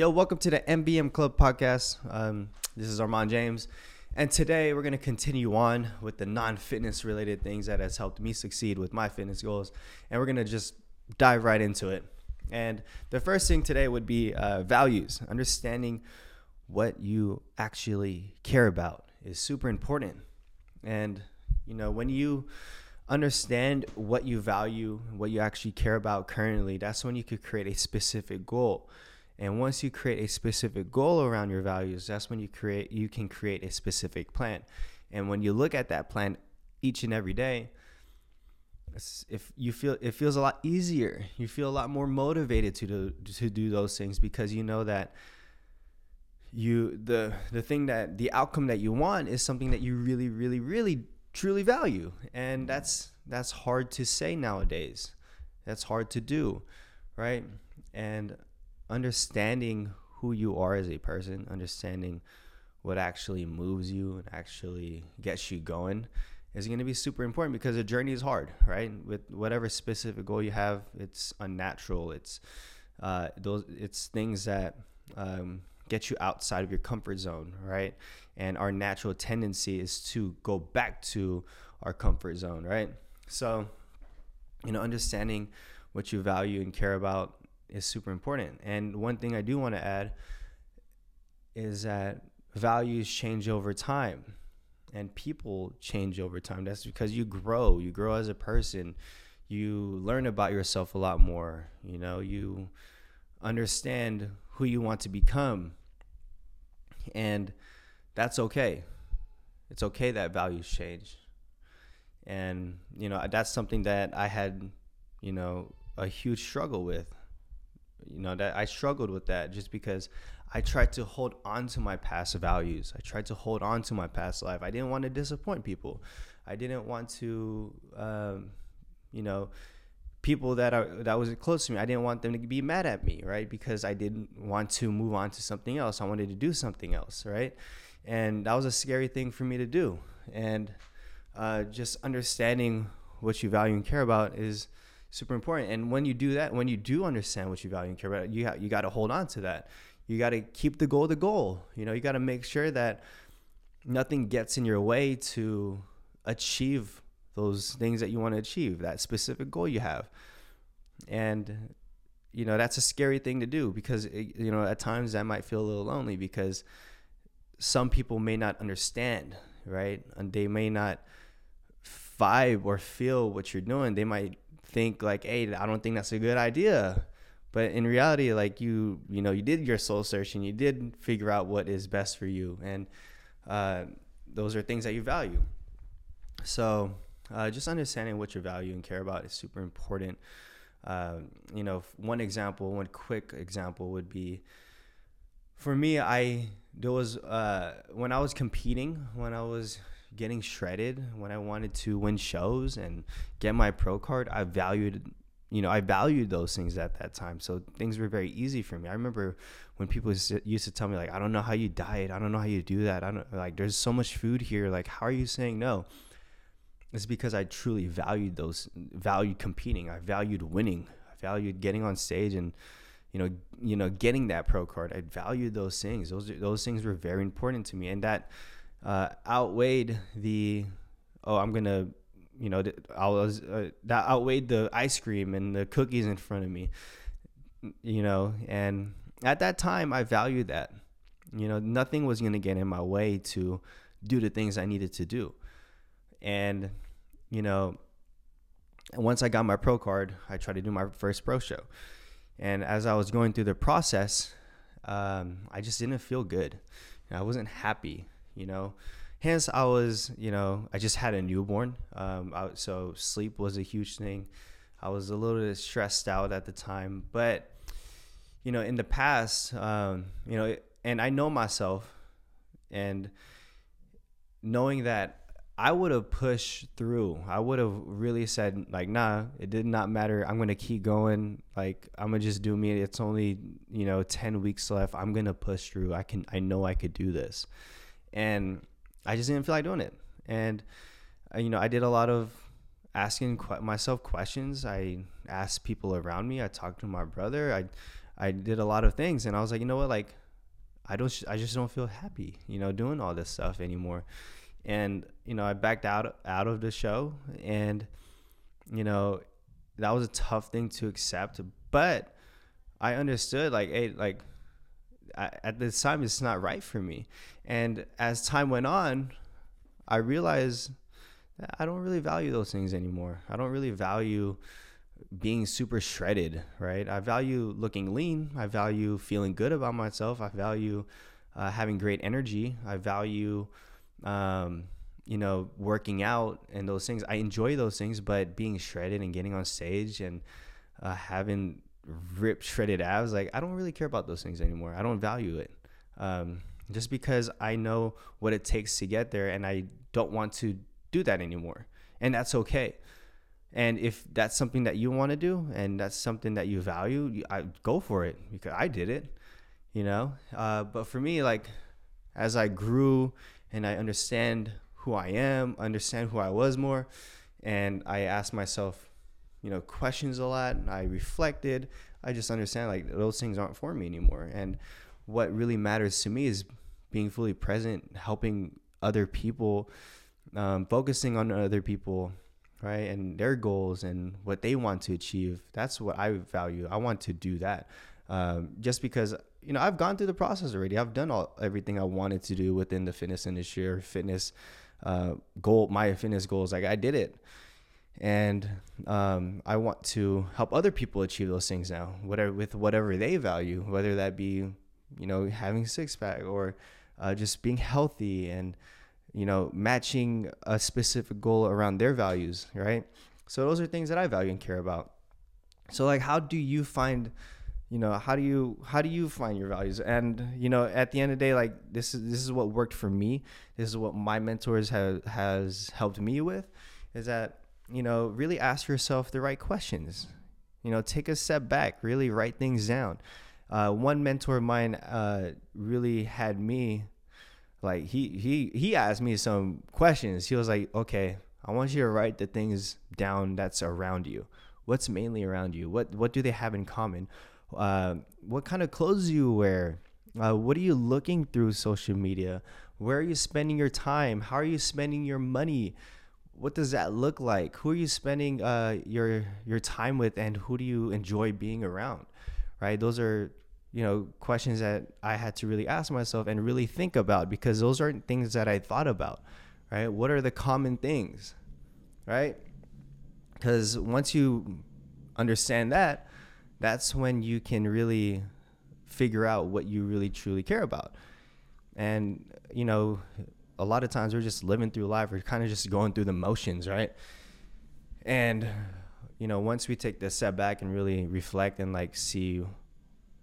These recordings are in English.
Yo, welcome to the MBM Club podcast. Um, this is Arman James, and today we're going to continue on with the non-fitness related things that has helped me succeed with my fitness goals, and we're going to just dive right into it. And the first thing today would be uh, values. Understanding what you actually care about is super important, and you know when you understand what you value, what you actually care about currently, that's when you could create a specific goal and once you create a specific goal around your values, that's when you create you can create a specific plan. And when you look at that plan each and every day, if you feel it feels a lot easier, you feel a lot more motivated to do, to do those things because you know that you the the thing that the outcome that you want is something that you really really really truly value. And that's that's hard to say nowadays. That's hard to do right? And understanding who you are as a person, understanding what actually moves you and actually gets you going is going to be super important because the journey is hard, right? With whatever specific goal you have, it's unnatural. It's uh, those it's things that um, get you outside of your comfort zone, right? And our natural tendency is to go back to our comfort zone, right? So, you know, understanding what you value and care about is super important. And one thing I do want to add is that values change over time and people change over time. That's because you grow, you grow as a person, you learn about yourself a lot more, you know, you understand who you want to become. And that's okay. It's okay that values change. And, you know, that's something that I had, you know, a huge struggle with you know that I struggled with that just because I tried to hold on to my past values. I tried to hold on to my past life. I didn't want to disappoint people. I didn't want to, um, you know, people that are that was close to me. I didn't want them to be mad at me, right? Because I didn't want to move on to something else. I wanted to do something else, right? And that was a scary thing for me to do. And uh, just understanding what you value and care about is super important. And when you do that, when you do understand what you value and care about, you ha- you got to hold on to that. You got to keep the goal the goal. You know, you got to make sure that nothing gets in your way to achieve those things that you want to achieve, that specific goal you have. And you know, that's a scary thing to do because it, you know, at times that might feel a little lonely because some people may not understand, right? And they may not vibe or feel what you're doing. They might think like, hey, I don't think that's a good idea. But in reality, like you, you know, you did your soul searching, you did figure out what is best for you, and uh, those are things that you value. So, uh, just understanding what you value and care about is super important. Uh, you know, one example, one quick example would be for me. I there was uh, when I was competing, when I was getting shredded when I wanted to win shows and get my pro card, I valued you know, I valued those things at that time. So things were very easy for me. I remember when people used to tell me like, I don't know how you diet. I don't know how you do that. I don't like, there's so much food here. Like, how are you saying no? It's because I truly valued those, valued competing. I valued winning. I valued getting on stage and, you know, you know, getting that pro card. I valued those things. Those, those things were very important to me. And that, uh, outweighed the oh I'm gonna you know I was uh, that outweighed the ice cream and the cookies in front of me you know and at that time I valued that. You know nothing was gonna get in my way to do the things I needed to do. And you know once I got my pro card I tried to do my first pro show. And as I was going through the process um, I just didn't feel good. I wasn't happy you know hence i was you know i just had a newborn um, I, so sleep was a huge thing i was a little stressed out at the time but you know in the past um, you know and i know myself and knowing that I would have pushed through. I would have really said like, nah, it did not matter. I'm gonna keep going. Like I'm gonna just do me. It's only you know ten weeks left. I'm gonna push through. I can. I know I could do this and I just didn't feel like doing it. And uh, you know, I did a lot of asking myself questions. I asked people around me. I talked to my brother. I I did a lot of things, and I was like, you know what, like I don't, I just don't feel happy, you know, doing all this stuff anymore. And you know, I backed out out of the show, and you know, that was a tough thing to accept, but I understood like, hey, like At this time, it's not right for me. And as time went on, I realized that I don't really value those things anymore. I don't really value being super shredded, right? I value looking lean. I value feeling good about myself. I value uh, having great energy. I value, um, you know, working out and those things. I enjoy those things, but being shredded and getting on stage and uh, having ripped, shredded abs, like I don't really care about those things anymore. I don't value it. Um, just because I know what it takes to get there and I don't want to do that anymore. And that's okay. And if that's something that you want to do and that's something that you value, I go for it because I did it, you know. Uh, but for me, like as I grew and I understand who I am, understand who I was more, and I asked myself, you know, questions a lot. I reflected. I just understand like those things aren't for me anymore. And what really matters to me is being fully present, helping other people, um, focusing on other people, right, and their goals and what they want to achieve. That's what I value. I want to do that. Um, just because you know I've gone through the process already. I've done all everything I wanted to do within the fitness industry or fitness uh, goal, my fitness goals. Like I did it and um, I want to help other people achieve those things now, whatever with whatever they value, whether that be you know having six pack or uh, just being healthy and you know matching a specific goal around their values, right? So those are things that I value and care about. So like, how do you find? you know how do you how do you find your values and you know at the end of the day like this is this is what worked for me this is what my mentors have has helped me with is that you know, really ask yourself the right questions. You know, take a step back, really write things down. Uh, one mentor of mine uh, really had me like he he he asked me some questions. He was like, "Okay, I want you to write the things down that's around you. What's mainly around you? What what do they have in common? Uh, what kind of clothes do you wear? Uh, what are you looking through social media? Where are you spending your time? How are you spending your money? What does that look like? Who are you spending uh, your your time with, and who do you enjoy being around? Right? Those are you know questions that I had to really ask myself and really think about because those aren't things that I thought about. Right? What are the common things? Right? Because once you understand that, that's when you can really figure out what you really truly care about. And you know, a lot of times we're just living through life. We're kind of just going through the motions, right? And you know, once we take the step back and really reflect and like see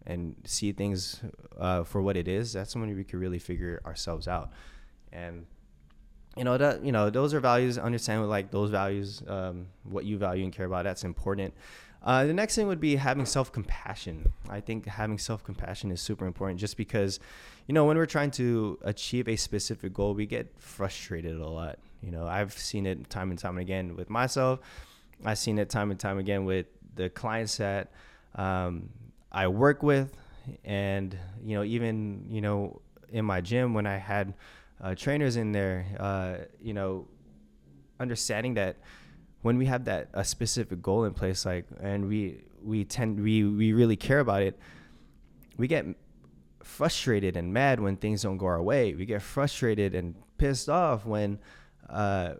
and see things uh, for what it is, that's when we can really figure ourselves out. And you know that you know those are values. Understand like those values, um, what you value and care about. That's important. Uh, the next thing would be having self compassion. I think having self compassion is super important just because, you know, when we're trying to achieve a specific goal, we get frustrated a lot. You know, I've seen it time and time again with myself. I've seen it time and time again with the clients that um, I work with. And, you know, even, you know, in my gym when I had uh, trainers in there, uh, you know, understanding that when we have that a specific goal in place like and we we tend we we really care about it we get frustrated and mad when things don't go our way. We get frustrated and pissed off when uh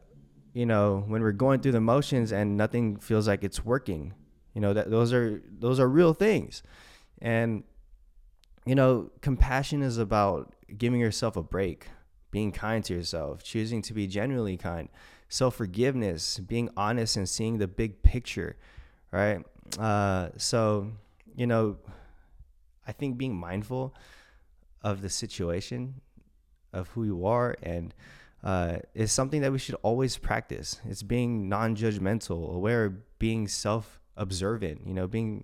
you know when we're going through the motions and nothing feels like it's working. You know that those are those are real things. And you know compassion is about giving yourself a break being kind to yourself choosing to be genuinely kind self forgiveness, being honest and seeing the big picture, right? Uh, so, you know, I think being mindful of the situation, of who you are, and uh, is something that we should always practice. It's being non judgmental, aware, being self observant, you know, being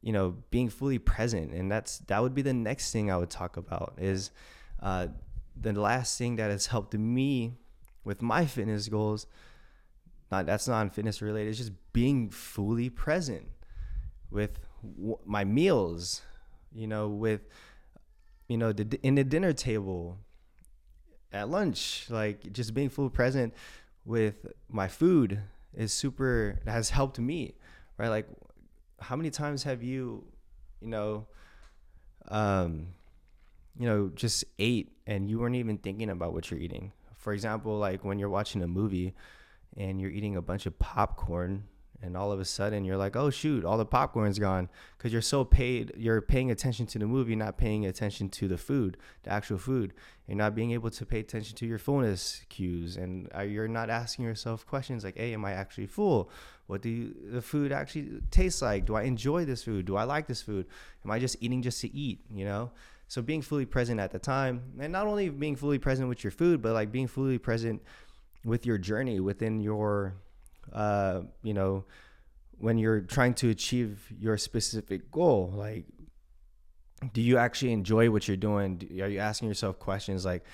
you know being fully present and that's that would be the next thing i would talk about is uh, the last thing that has helped me with my fitness goals, not that's not fitness related. It's just being fully present with w- my meals, you know, with, you know, the, in the dinner table, at lunch, like just being fully present with my food is super, has helped me, right? Like, how many times have you, you know, um, you know, just ate and you weren't even thinking about what you're eating? For example, like when you're watching a movie and you're eating a bunch of popcorn and all of a sudden you're like oh shoot all the popcorn's gone. Because you're so paid you're paying attention to the movie not paying attention to the food the actual food. You're not being able to pay attention to your fullness cues and uh, you're not asking yourself questions like hey am i actually full? What do you, the food actually taste like? Do i enjoy this food? Do i like this food? Am i just eating just to eat? You know? So being fully present at the time and not only being fully present with your food but like being fully present with your journey within your uh, you know, when you're trying to achieve your specific goal, like, do you actually enjoy what you're doing? Are you asking yourself questions like,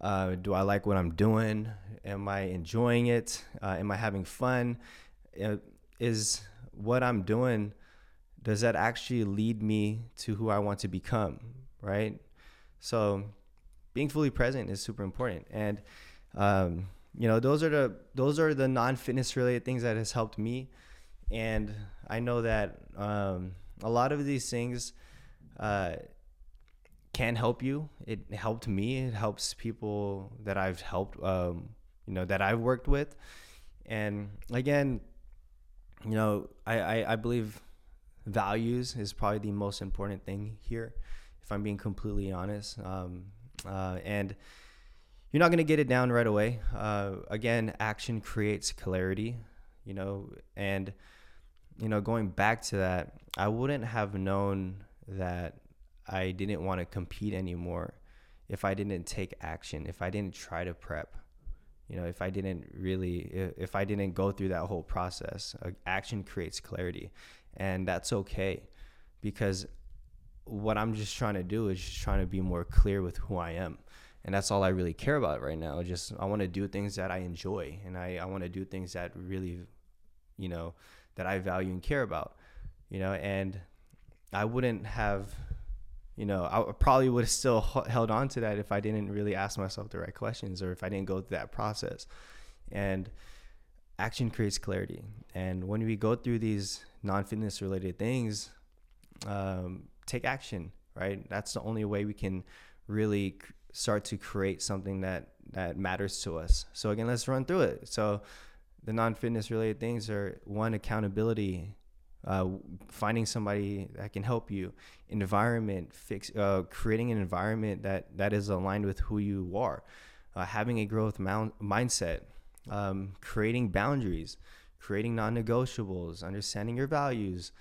uh, do I like what I'm doing? Am I enjoying it? Uh, am I having fun? Uh, is what I'm doing, does that actually lead me to who I want to become? Right. So being fully present is super important. And, um, you know those are the those are the non-fitness related things that has helped me. And i know that um, a lot of these things uh, can help you. It helped me. It helps people that i've helped um, you know that i've worked with. And again you know I, I, I believe values is probably the most important thing here if i'm being completely honest. Um, uh, and you're not going to get it down right away. Uh, again, action creates clarity, you know, and, you know, going back to that, I wouldn't have known that I didn't want to compete anymore if I didn't take action, if I didn't try to prep, you know, if I didn't really, if I didn't go through that whole process. Uh, action creates clarity, and that's okay because what I'm just trying to do is just trying to be more clear with who I am and that's all I really care about right now. Just I want to do things that I enjoy, and I I want to do things that really, you know, that I value and care about, you know. And I wouldn't have, you know, I probably would have still held on to that if I didn't really ask myself the right questions or if I didn't go through that process. And action creates clarity, and when we go through these non-fitness related things, um, take action. Right, that's the only way we can really start to create something that that matters to us. So again, let's run through it. So the non-fitness related things are one accountability, uh, finding somebody that can help you, environment, fix, uh, creating an environment that that is aligned with who you are, uh, having a growth mount, mindset, um, creating boundaries, creating non-negotiables, understanding your values,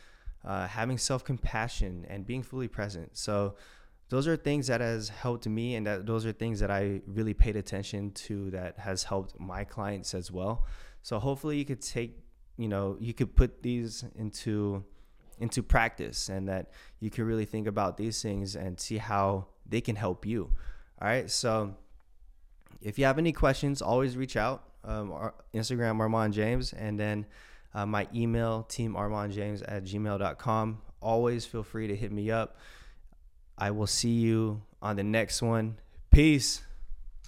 uh, having self-compassion, and being fully present. So those are things that has helped me and that those are things that I really paid attention to that has helped my clients as well. So hopefully you could take, you know, you could put these into into practice and that you can really think about these things and see how they can help you. All right. So if you have any questions, always reach out. Um, Instagram Arman James and then uh, my email team Arman James at gmail.com. Always feel free to hit me up. I will see you on the next one. Peace.